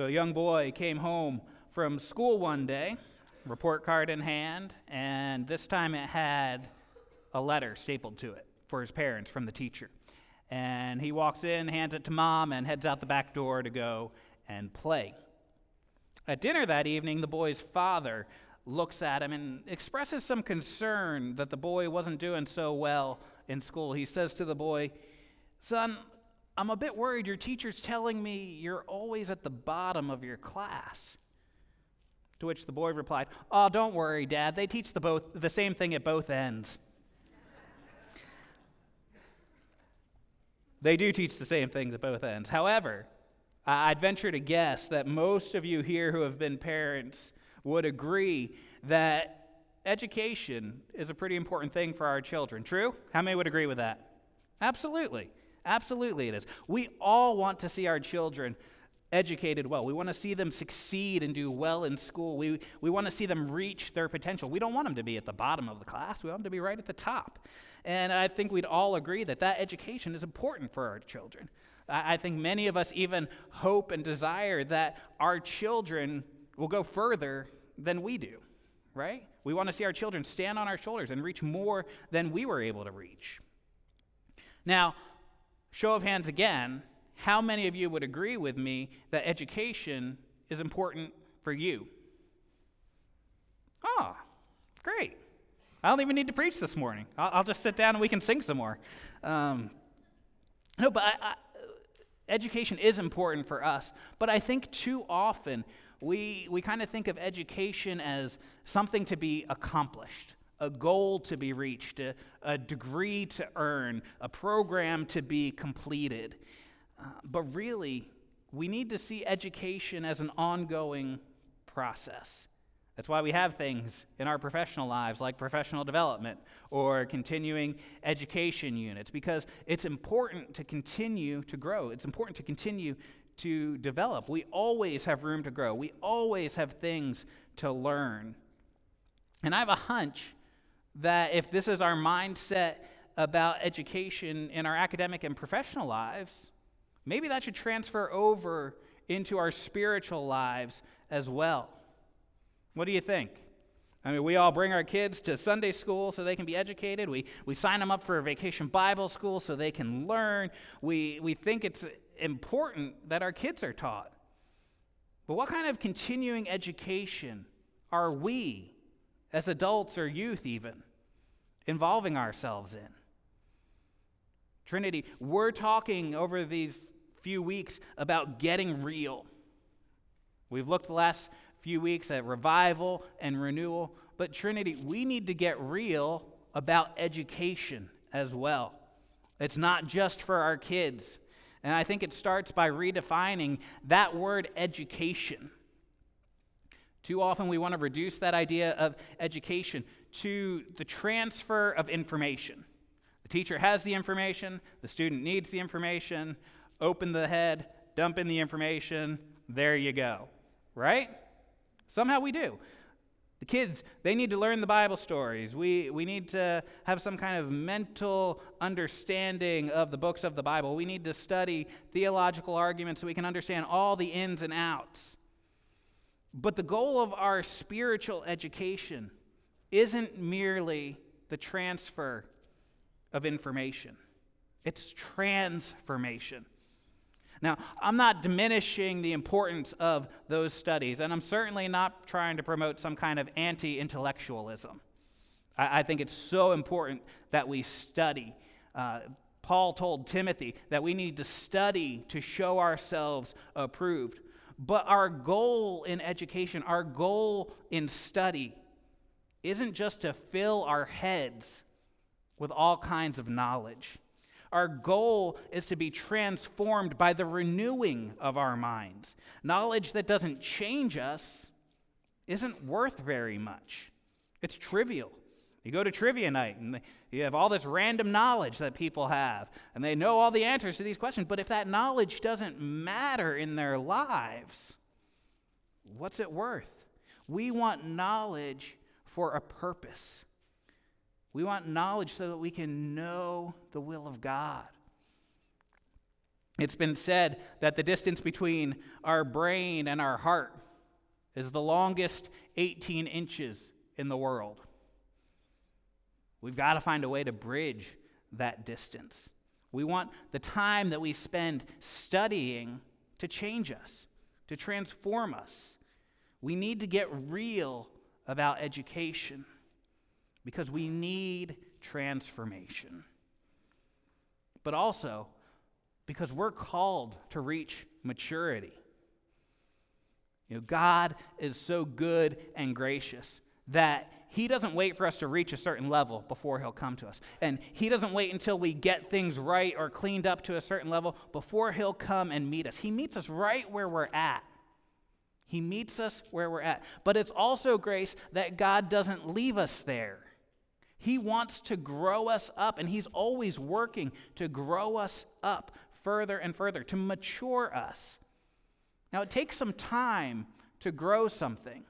So a young boy came home from school one day, report card in hand, and this time it had a letter stapled to it for his parents from the teacher. And he walks in, hands it to mom, and heads out the back door to go and play. At dinner that evening, the boy's father looks at him and expresses some concern that the boy wasn't doing so well in school. He says to the boy, Son, I'm a bit worried. Your teacher's telling me you're always at the bottom of your class. To which the boy replied, Oh, don't worry, Dad. They teach the, both, the same thing at both ends. they do teach the same things at both ends. However, I'd venture to guess that most of you here who have been parents would agree that education is a pretty important thing for our children. True? How many would agree with that? Absolutely. Absolutely, it is. We all want to see our children educated well. We want to see them succeed and do well in school. We, we want to see them reach their potential. We don't want them to be at the bottom of the class, we want them to be right at the top. And I think we'd all agree that that education is important for our children. I, I think many of us even hope and desire that our children will go further than we do, right? We want to see our children stand on our shoulders and reach more than we were able to reach. Now, show of hands again, how many of you would agree with me that education is important for you? Oh, great. I don't even need to preach this morning. I'll, I'll just sit down and we can sing some more. Um, no, but I, I, education is important for us. But I think too often we, we kind of think of education as something to be accomplished a goal to be reached, a, a degree to earn, a program to be completed. Uh, but really, we need to see education as an ongoing process. That's why we have things in our professional lives like professional development or continuing education units, because it's important to continue to grow. It's important to continue to develop. We always have room to grow, we always have things to learn. And I have a hunch that if this is our mindset about education in our academic and professional lives, maybe that should transfer over into our spiritual lives as well. What do you think? I mean, we all bring our kids to Sunday school so they can be educated. We, we sign them up for a vacation Bible school so they can learn. We, we think it's important that our kids are taught. But what kind of continuing education are we as adults or youth, even, involving ourselves in. Trinity, we're talking over these few weeks about getting real. We've looked the last few weeks at revival and renewal, but Trinity, we need to get real about education as well. It's not just for our kids. And I think it starts by redefining that word education. Too often we want to reduce that idea of education to the transfer of information. The teacher has the information, the student needs the information, open the head, dump in the information, there you go. Right? Somehow we do. The kids, they need to learn the Bible stories. We, we need to have some kind of mental understanding of the books of the Bible. We need to study theological arguments so we can understand all the ins and outs. But the goal of our spiritual education isn't merely the transfer of information, it's transformation. Now, I'm not diminishing the importance of those studies, and I'm certainly not trying to promote some kind of anti intellectualism. I, I, think it's so important that we study. Uh, Paul told Timothy that we need to study to show ourselves approved. But our goal in education, our goal in study, isn't just to fill our heads with all kinds of knowledge. Our goal is to be transformed by the renewing of our minds. Knowledge that doesn't change us isn't worth very much, it's trivial. You go to trivia night and you have all this random knowledge that people have, and they know all the answers to these questions. But if that knowledge doesn't matter in their lives, what's it worth? We want knowledge for a purpose. We want knowledge so that we can know the will of God. It's been said that the distance between our brain and our heart is the longest 18 inches in the world. We've got to find a way to bridge that distance. We want the time that we spend studying to change us, to transform us. We need to get real about education because we need transformation. But also because we're called to reach maturity. You know, God is so good and gracious that He doesn't wait for us to reach a certain level before He'll come to us. And He doesn't wait until we get things right or cleaned up to a certain level before He'll come and meet us. He meets us right where we're at. He meets us where we're at. But it's also grace that God doesn't leave us there. He wants to grow us up, and He's always working to grow us up further and further, to mature us. Now, it takes some time to grow something.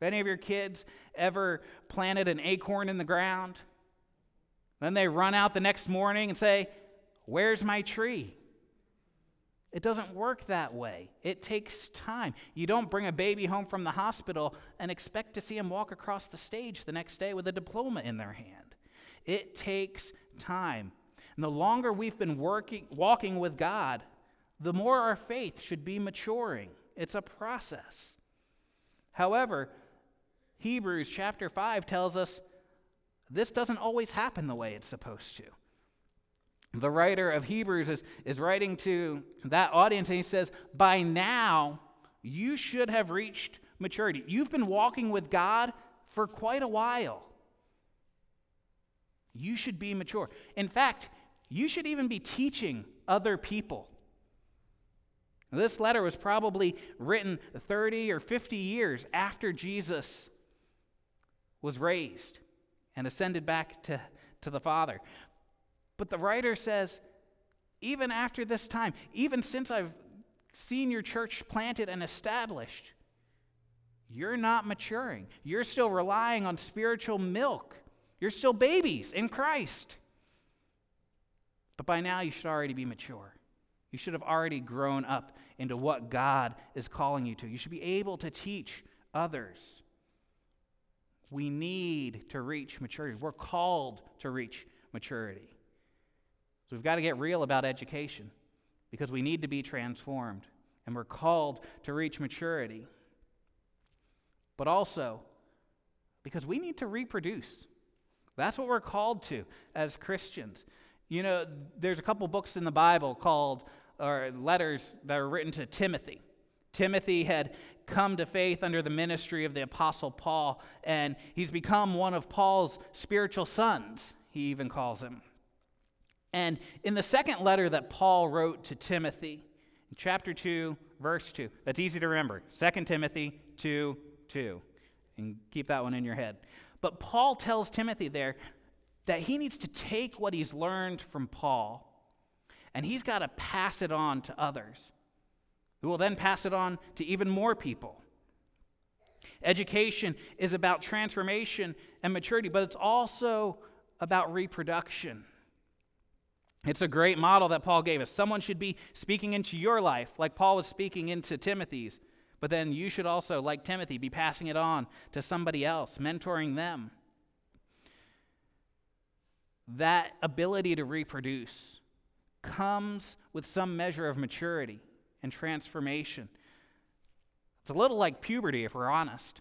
Have any of your kids ever planted an acorn in the ground? Then they run out the next morning and say, Where's my tree? It doesn't work that way. It takes time. You don't bring a baby home from the hospital and expect to see him walk across the stage the next day with a diploma in their hand. It takes time. And the longer we've been working, walking with God, the more our faith should be maturing. It's a process. However, Hebrews chapter 5 tells us this doesn't always happen the way it's supposed to. The writer of Hebrews is, is writing to that audience and he says, By now, you should have reached maturity. You've been walking with God for quite a while. You should be mature. In fact, you should even be teaching other people. This letter was probably written 30 or 50 years after Jesus was raised and ascended back to, to the Father. But the writer says, even after this time, even since I've seen your church planted and established, you're not maturing. You're still relying on spiritual milk. You're still babies in Christ. But by now, you should already be mature. You should have already grown up into what God is calling you to. You should be able to teach others. We need to reach maturity. We're called to reach maturity. So we've got to get real about education because we need to be transformed and we're called to reach maturity. But also because we need to reproduce. That's what we're called to as Christians. You know, there's a couple books in the Bible called, or letters that are written to Timothy. Timothy had come to faith under the ministry of the Apostle Paul, and he's become one of Paul's spiritual sons, he even calls him. And in the second letter that Paul wrote to Timothy, chapter 2, verse 2, that's easy to remember 2 Timothy 2 2. And keep that one in your head. But Paul tells Timothy there that he needs to take what he's learned from Paul and he's got to pass it on to others, who will then pass it on to even more people. Education is about transformation and maturity, but it's also about reproduction. It's a great model that Paul gave us. Someone should be speaking into your life, like Paul was speaking into Timothy's, but then you should also, like Timothy, be passing it on to somebody else, mentoring them. That ability to reproduce comes with some measure of maturity and transformation. It's a little like puberty, if we're honest.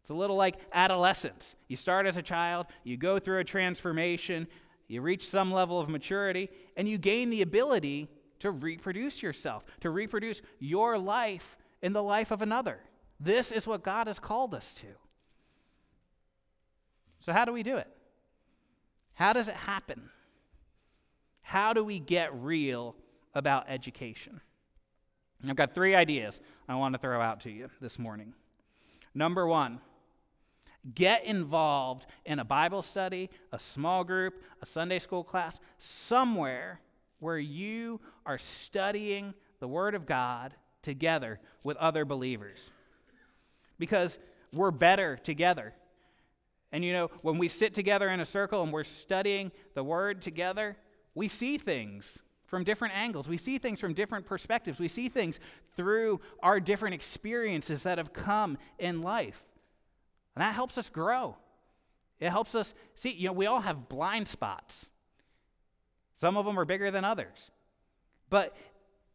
It's a little like adolescence. You start as a child, you go through a transformation, you reach some level of maturity, and you gain the ability to reproduce yourself, to reproduce your life in the life of another. This is what God has called us to. So, how do we do it? How does it happen? How do we get real about education? I've got three ideas I want to throw out to you this morning. Number one, Get involved in a Bible study, a small group, a Sunday school class, somewhere where you are studying the Word of God together with other believers. Because we're better together. And you know, when we sit together in a circle and we're studying the Word together, we see things from different angles. We see things from different perspectives. We see things through our different experiences that have come in life. And that helps us grow. It helps us see, you know, we all have blind spots. Some of them are bigger than others. But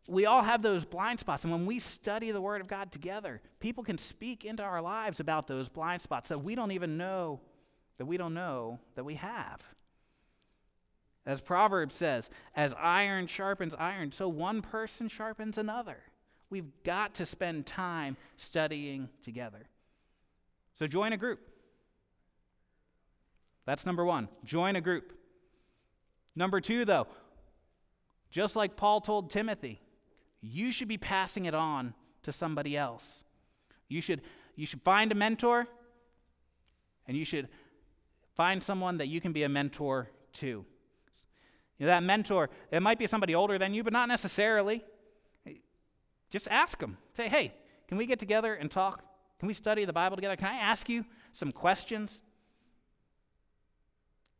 we all have those blind spots. And when we study the Word of God together, people can speak into our lives about those blind spots that we don't even know that we don't know that we have. As Proverbs says, as iron sharpens iron, so one person sharpens another. We've got to spend time studying together. So join a group. That's number one. Join a group. Number two, though, just like Paul told Timothy, you should be passing it on to somebody else. You should, you should find a mentor, and you should find someone that you can be a mentor to. You know, that mentor, it might be somebody older than you, but not necessarily. Just ask them. Say, hey, can we get together and talk? Can we study the Bible together? Can I ask you some questions?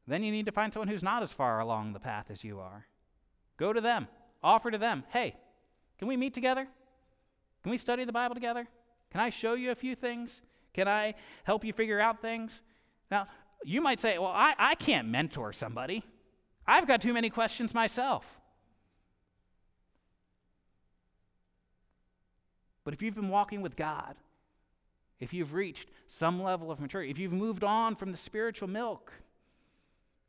Then you need to find someone who's not as far along the path as you are. Go to them. Offer to them, hey, can we meet together? Can we study the Bible together? Can I show you a few things? Can I help you figure out things? Now, you might say, well, I, I can't mentor somebody. I've got too many questions myself. But if you've been walking with God, if you've reached some level of maturity, if you've moved on from the spiritual milk,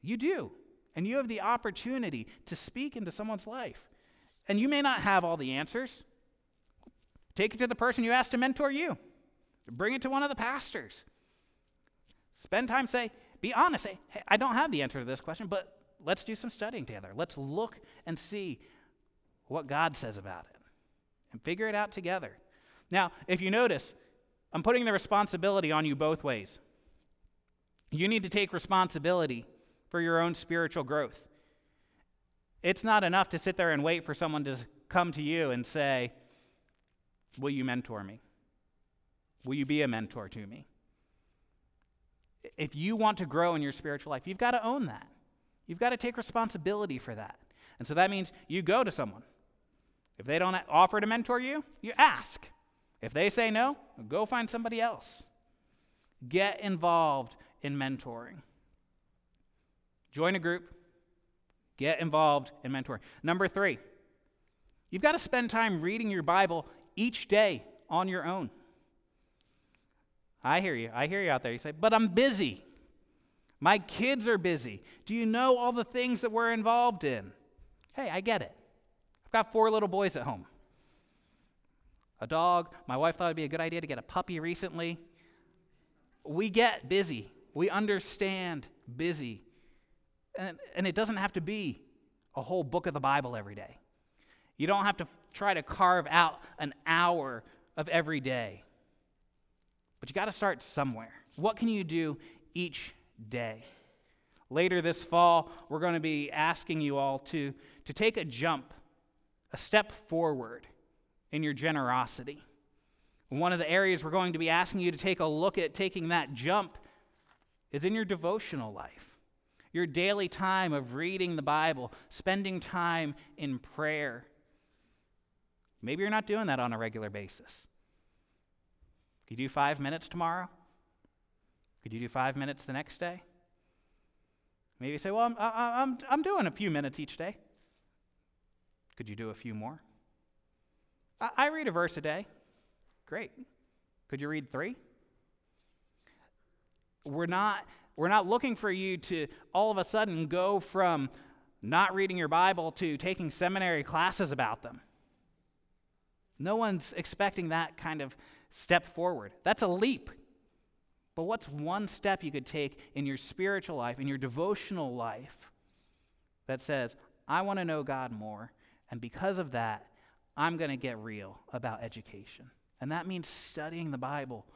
you do. And you have the opportunity to speak into someone's life. And you may not have all the answers. Take it to the person you asked to mentor you. Bring it to one of the pastors. Spend time, say, be honest. Say, hey, I don't have the answer to this question, but let's do some studying together. Let's look and see what God says about it and figure it out together. Now, if you notice, I'm putting the responsibility on you both ways. You need to take responsibility for your own spiritual growth. It's not enough to sit there and wait for someone to come to you and say, Will you mentor me? Will you be a mentor to me? If you want to grow in your spiritual life, you've got to own that. You've got to take responsibility for that. And so that means you go to someone. If they don't offer to mentor you, you ask. If they say no, go find somebody else. Get involved in mentoring. Join a group, get involved in mentoring. Number three, you've got to spend time reading your Bible each day on your own. I hear you. I hear you out there. You say, but I'm busy. My kids are busy. Do you know all the things that we're involved in? Hey, I get it. I've got four little boys at home a dog. My wife thought it'd be a good idea to get a puppy recently. We get busy. We understand busy. And, and it doesn't have to be a whole book of the Bible every day. You don't have to try to carve out an hour of every day. But you got to start somewhere. What can you do each day? Later this fall, we're going to be asking you all to, to take a jump, a step forward in your generosity. One of the areas we're going to be asking you to take a look at taking that jump is in your devotional life your daily time of reading the Bible, spending time in prayer. Maybe you're not doing that on a regular basis. Could you do five minutes tomorrow? Could you do five minutes the next day? Maybe say, Well, I'm, I'm, I'm doing a few minutes each day. Could you do a few more? I, I read a verse a day. Great. Could you read three? We're not we're not looking for you to all of a sudden go from not reading your Bible to taking seminary classes about them. No one's expecting that kind of step forward. That's a leap. But what's one step you could take in your spiritual life, in your devotional life, that says, I want to know God more, and because of that, I'm going to get real about education? And that means studying the Bible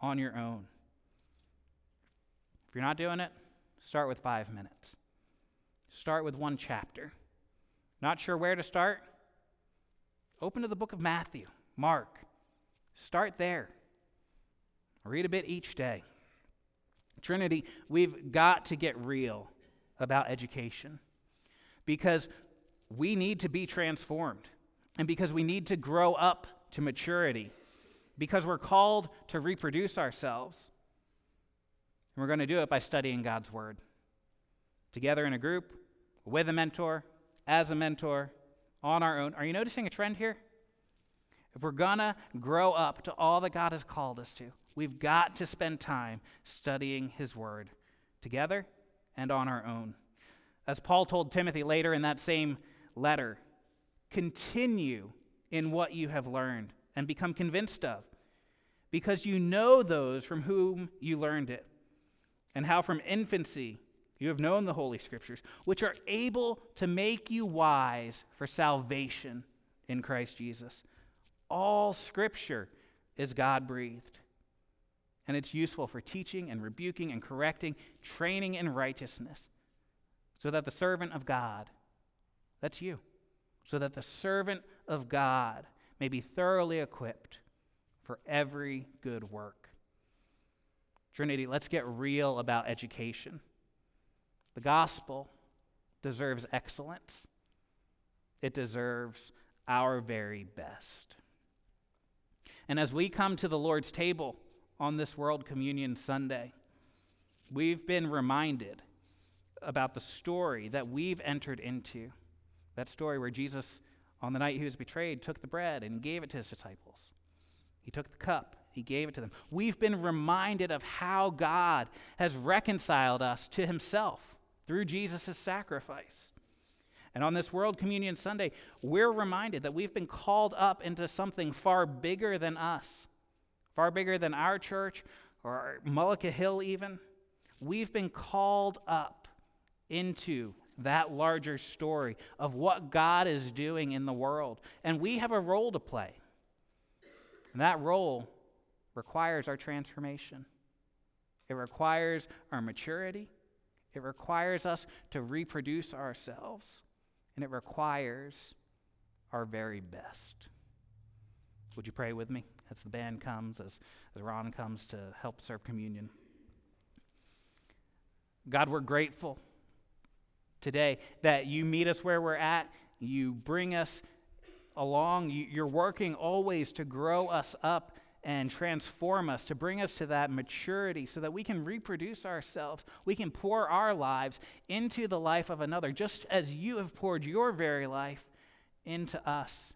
on your own. If you're not doing it, start with five minutes. Start with one chapter. Not sure where to start? Open to the book of Matthew, Mark. Start there. Read a bit each day. Trinity, we've got to get real about education because we need to be transformed and because we need to grow up to maturity, because we're called to reproduce ourselves. And we're going to do it by studying God's Word. Together in a group, with a mentor, as a mentor, on our own. Are you noticing a trend here? If we're going to grow up to all that God has called us to, we've got to spend time studying His Word together and on our own. As Paul told Timothy later in that same letter, continue in what you have learned and become convinced of, because you know those from whom you learned it, and how from infancy you have known the Holy Scriptures, which are able to make you wise for salvation in Christ Jesus. All Scripture is God breathed, and it's useful for teaching and rebuking and correcting, training in righteousness, so that the servant of God, that's you, so that the servant of God may be thoroughly equipped for every good work. Trinity, let's get real about education. The gospel deserves excellence, it deserves our very best. And as we come to the Lord's table on this World Communion Sunday, we've been reminded about the story that we've entered into. That story where Jesus, on the night he was betrayed, took the bread and gave it to his disciples. He took the cup, he gave it to them. We've been reminded of how God has reconciled us to himself through Jesus' sacrifice. And on this World Communion Sunday, we're reminded that we've been called up into something far bigger than us, far bigger than our church or Mullica Hill, even. We've been called up into that larger story of what God is doing in the world. And we have a role to play. And that role requires our transformation, it requires our maturity, it requires us to reproduce ourselves, and it requires our very best. Would you pray with me as the band comes, as, as Ron comes to help serve communion? God, we're grateful today that you meet us where we're at, you bring us along, you're working always to grow us up and transform us, to bring us to that maturity so that we can reproduce ourselves. We can pour our lives into the life of another, just as you have poured your very life into us.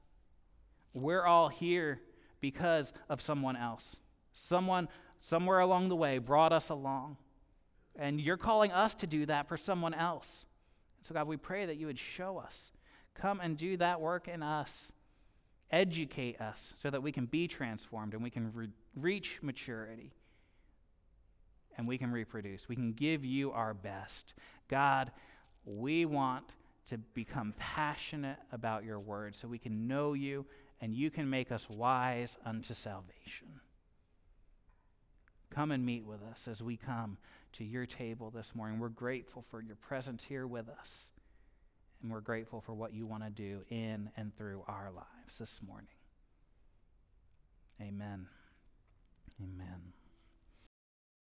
We're all here because of someone else. Someone somewhere along the way brought us along. And you're calling us to do that for someone else. So, God, we pray that you would show us. Come and do that work in us. Educate us so that we can be transformed and we can re- reach maturity and we can reproduce. We can give you our best. God, we want to become passionate about your word so we can know you and you can make us wise unto salvation. Come and meet with us as we come to your table this morning. We're grateful for your presence here with us. And we're grateful for what you want to do in and through our lives this morning. Amen. Amen.